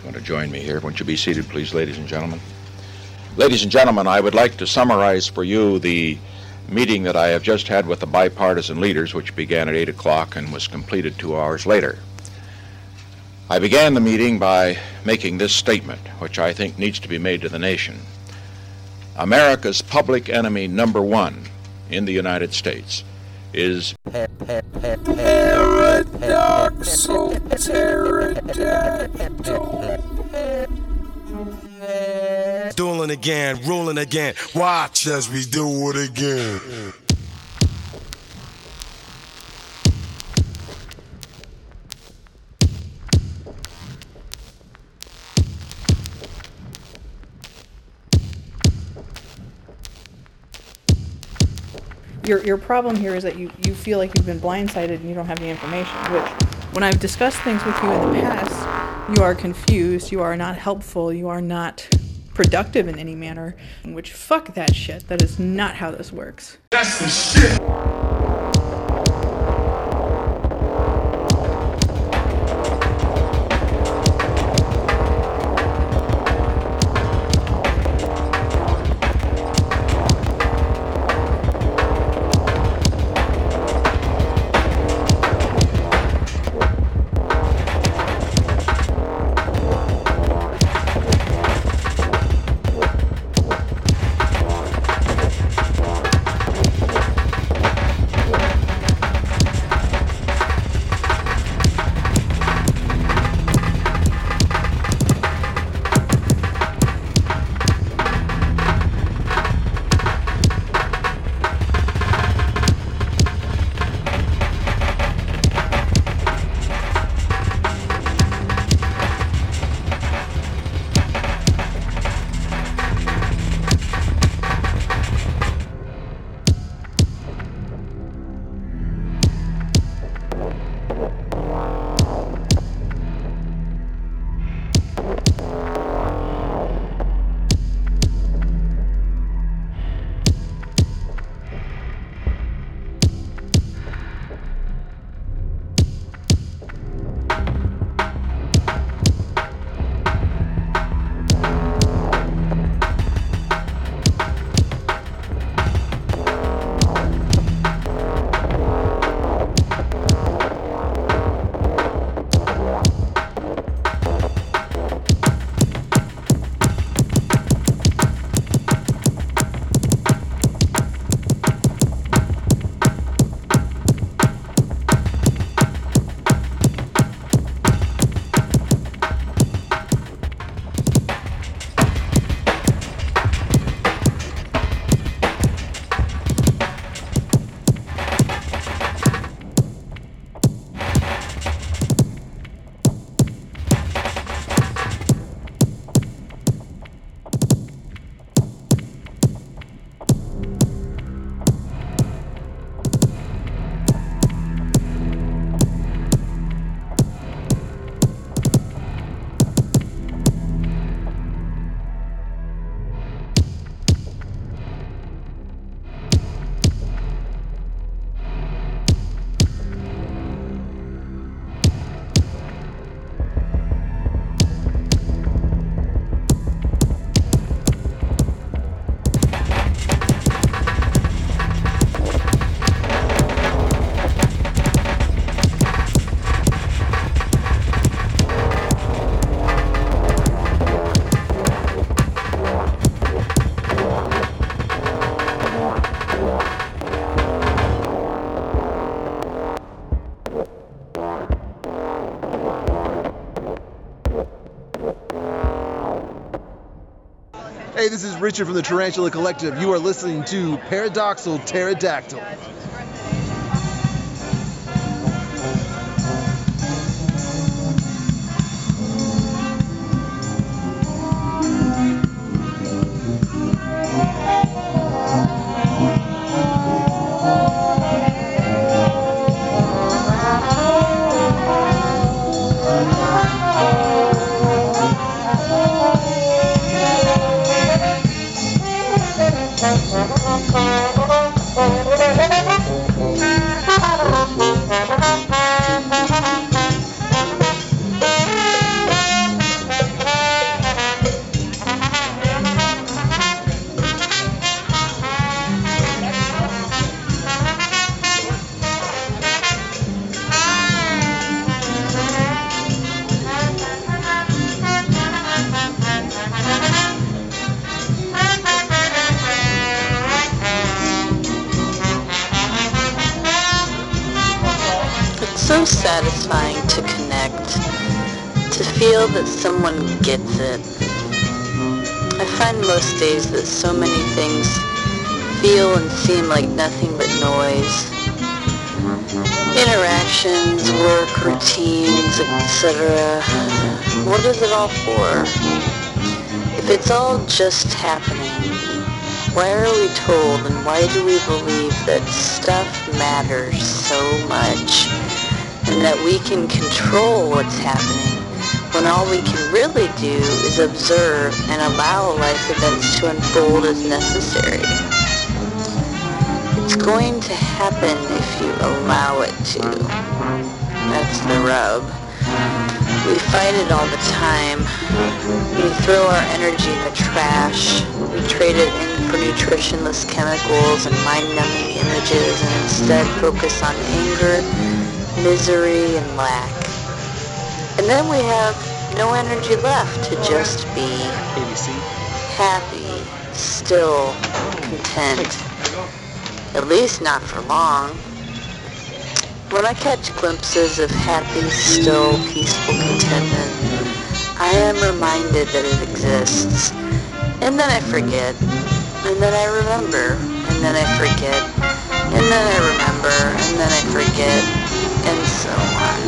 you want to join me here? Won't you be seated, please, ladies and gentlemen? Ladies and gentlemen, I would like to summarize for you the meeting that I have just had with the bipartisan leaders, which began at 8 o'clock and was completed two hours later. I began the meeting by making this statement, which I think needs to be made to the nation. America's public enemy number one in the United States is Paradoxal pterodactyl. Dueling again, ruling again. Watch as we do it again. Your, your problem here is that you, you feel like you've been blindsided and you don't have the information, which, when I've discussed things with you in the past, you are confused, you are not helpful, you are not productive in any manner, which fuck that shit. That is not how this works. That's the shit. Hey, this is Richard from the Tarantula Collective. You are listening to Paradoxal Pterodactyl. Satisfying to connect, to feel that someone gets it. I find most days that so many things feel and seem like nothing but noise. Interactions, work, routines, etc. What is it all for? If it's all just happening, why are we told and why do we believe that stuff matters so much and that we can control what's happening when all we can really do is observe and allow life events to unfold as necessary? It's going to happen if you allow it to. That's the rub. We fight it all the time. We throw our energy in the trash. We trade it in for nutritionless chemicals and mind-numbing images and instead focus on anger, misery, and lack. And then we have no energy left to just be happy, still, content. At least not for long. When I catch glimpses of happy, still, peaceful contentment, I am reminded that it exists. And then I forget. And then I remember. And then I forget. And then I remember. And then I forget. And so on.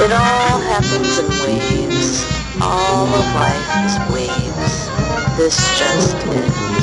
It all happens in waves. All of life is waves. This just is.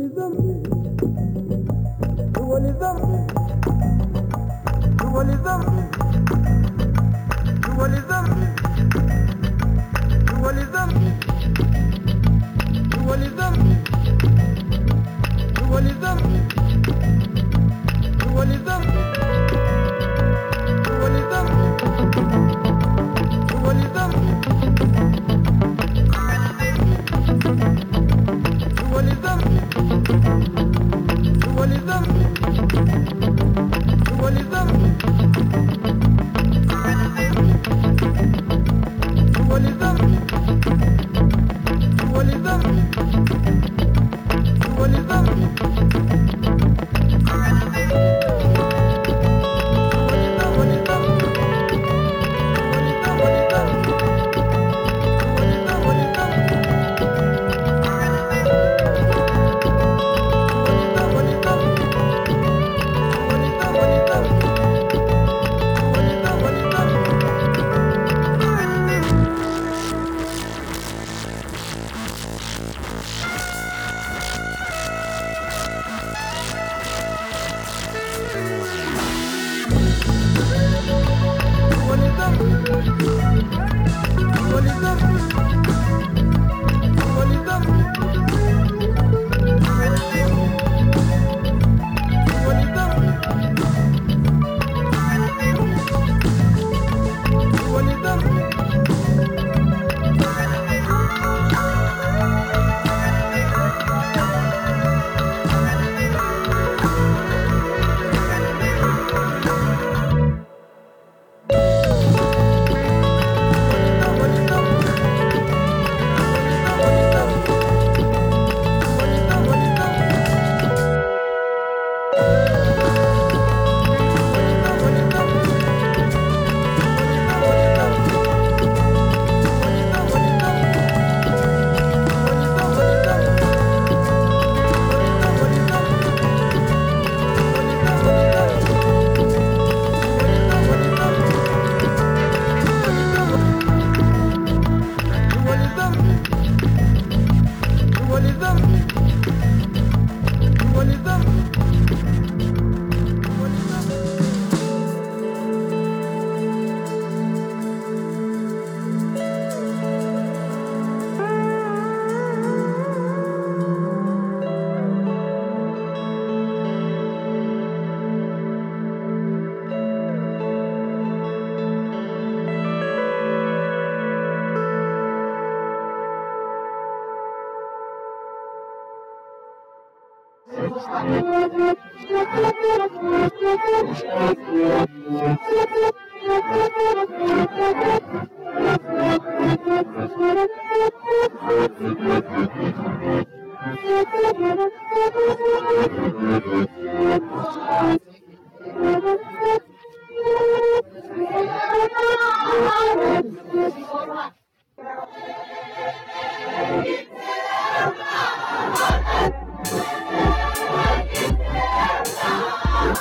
ولذنبي ولذنبي ولذنبي ولذنبي ولذنبي ولذنبي ولذنبي ولذنبي ولذنبي them. It's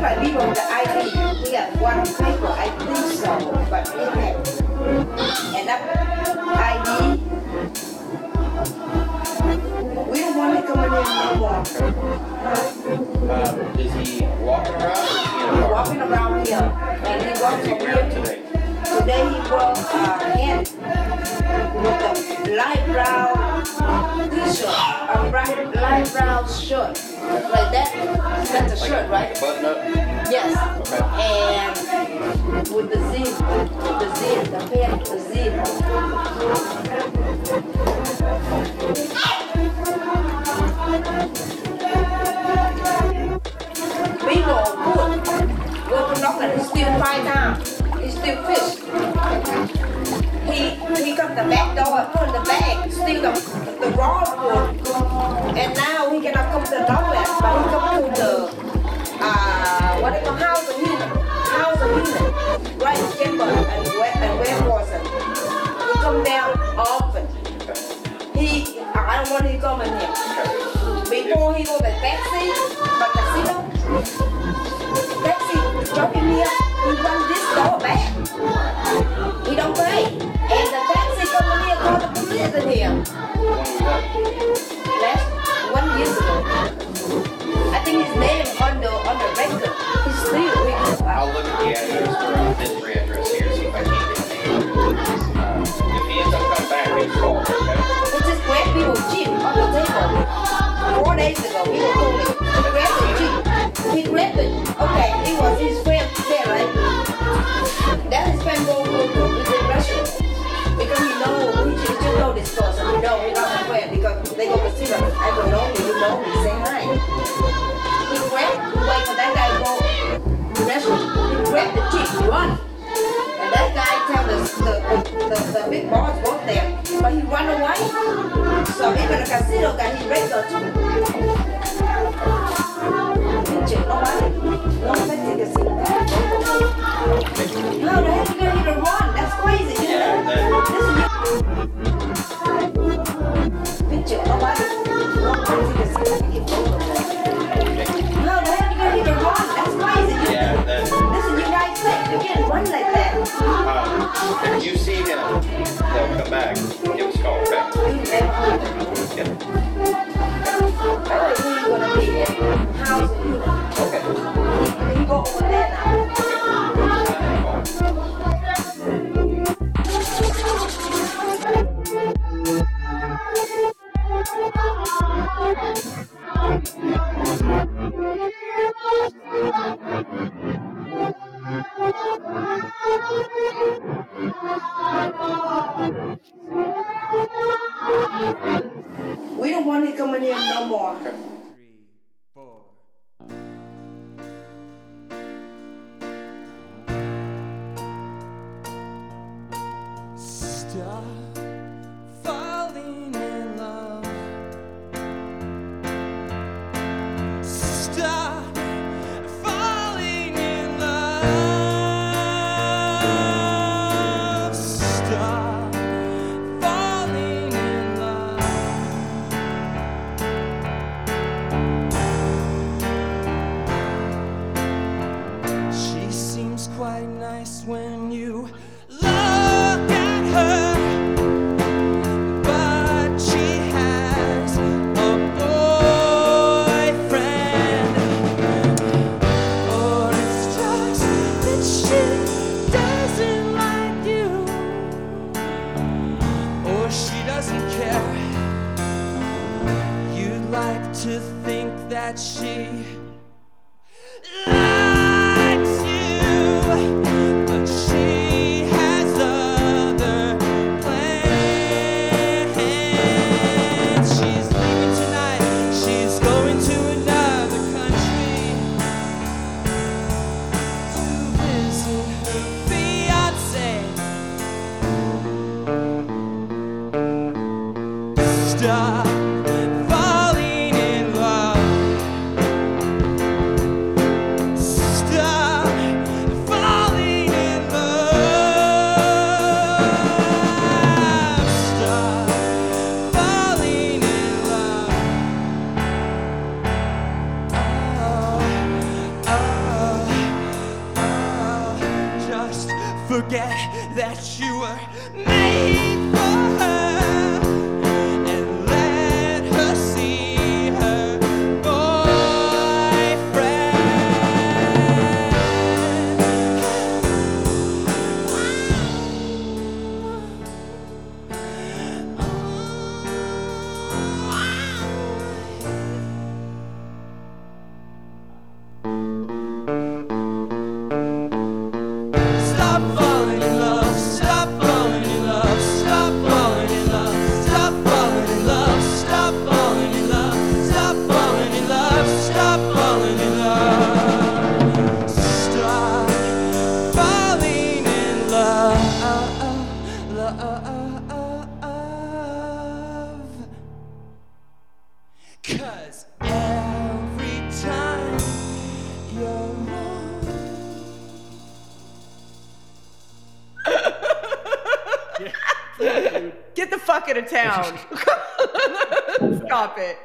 look like people with the ID. He had one paper, I think so, but we have enough ID. We don't want to come in no more. Um, is he walking around or is he in a He car? walking around here, and he walks he from here. today? Today he wore uh, hand with a light brown t-shirt, a bright light brown shirt, like that. That's a shirt, right? Like a button up? Yes. Okay. And with the zip, with the zip, the pant, the zip. People put, go to knock and still fly down. He still fish. He come the back door in the bag, steal the the raw food. And now he cannot come to the doorlet, but he come to the uh, what they call house of healing, house of healing, right Kimber and where, and West Boston. He come down often. He, I don't want him coming here. Before he go the taxi, but casino, taxi dropping me up, he run this in here. Last one years ago. I think his name on the on the record. He's still with I'll look at the address for this address here, see if I can get it. Uh, If he ends up coming back, he's call, okay? He just grabbed people cheap on the table. Four days ago, he was told because they go to him. I don't know you, you know me, say hi. He grabbed, wait for that guy go the restaurant. He grabbed the cheap, run. And that guy tell the, the, the, the big boss go there, but he run away. So even the casino guy, he regular too. Picture, nobody, say you can't run like that. um, if you see him, they'll come back, give us a call, okay? Yeah. I think no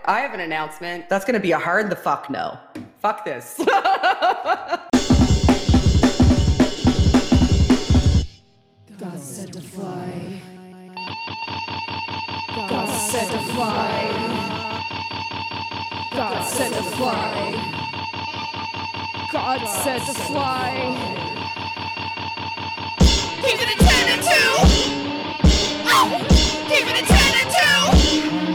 I have an announcement. That's going to be a hard the fuck no. Fuck this. God said to fly. God said to fly. God said to fly. God said to fly. Keep it at 10 and 2. Oh, keep it at 10 and 2.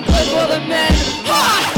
thankful for the men. Ha!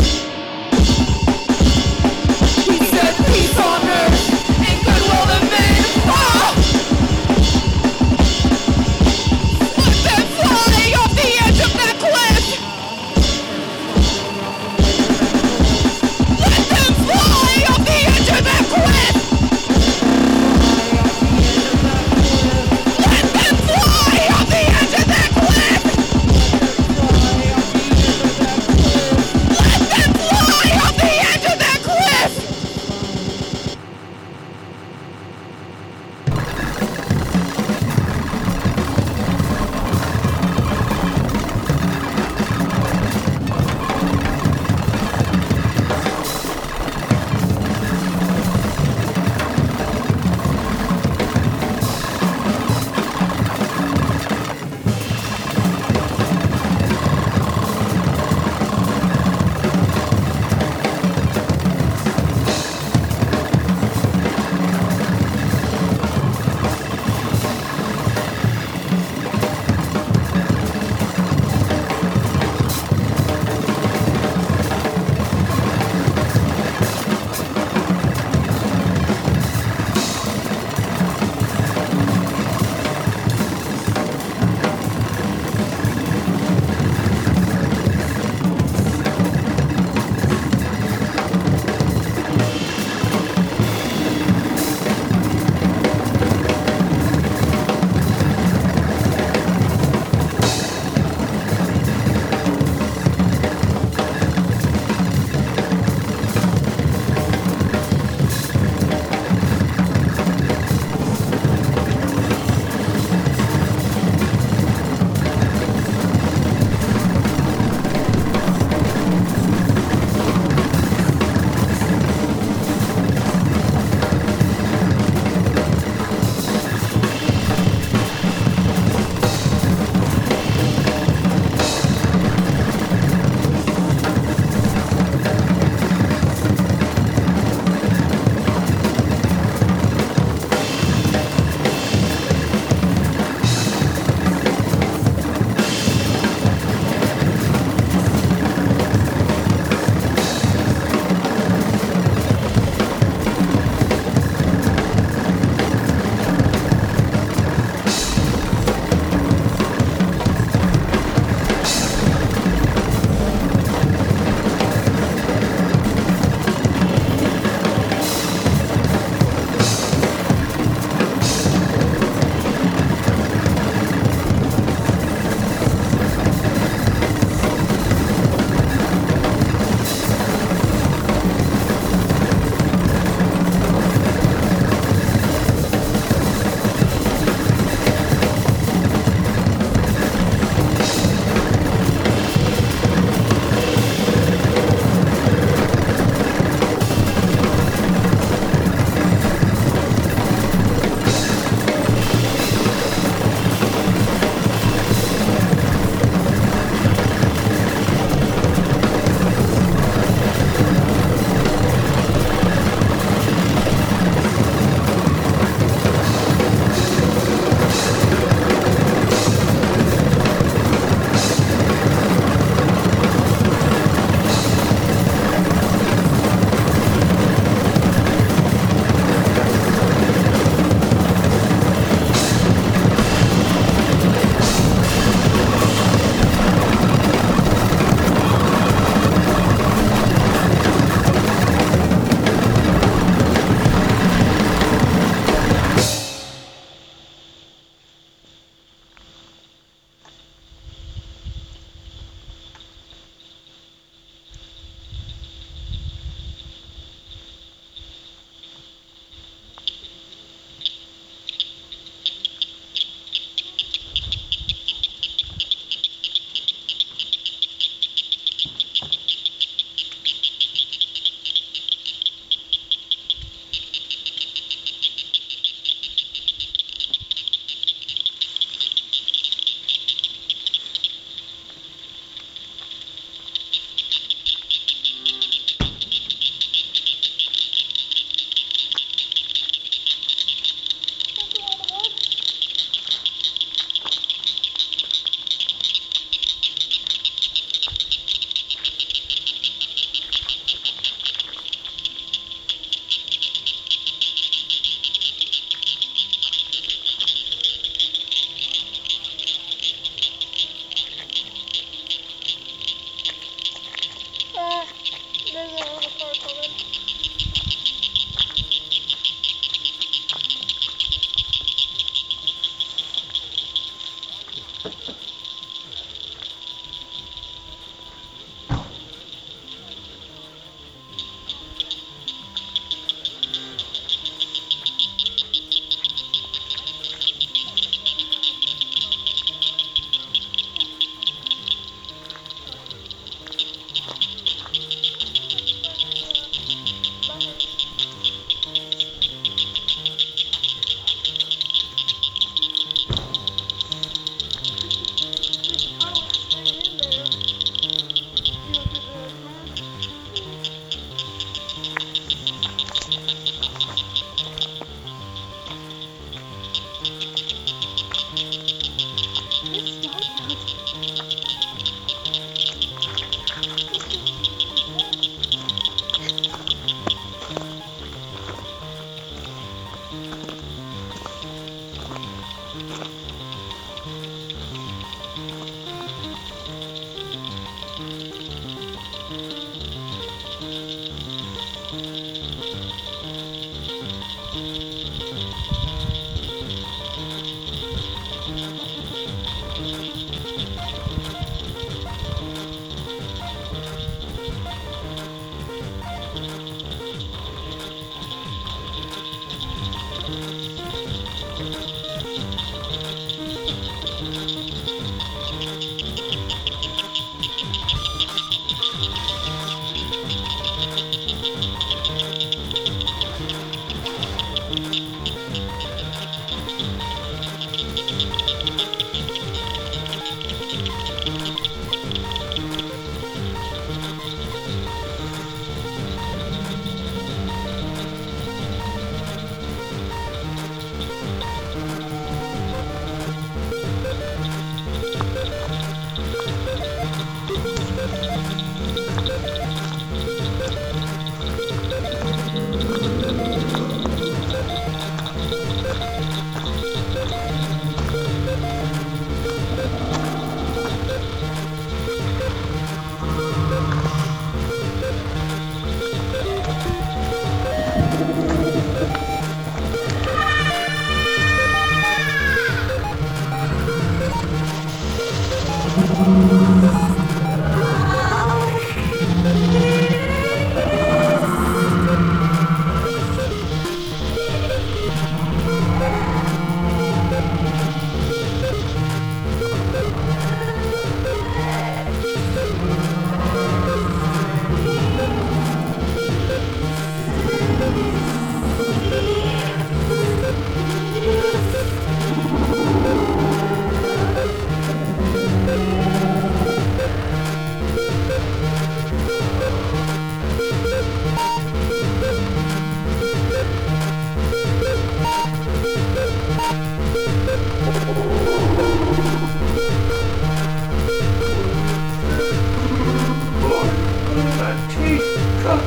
It's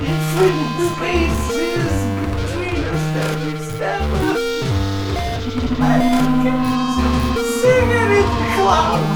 in thin spaces between us every step. I can sing sing any clouds.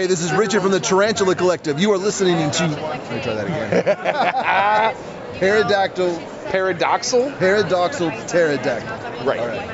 Hey, this is Richard from the Tarantula Collective. You are listening to. Let me try that again. Pterodactyl. Paradoxal? Paradoxal pterodactyl. Right. All right.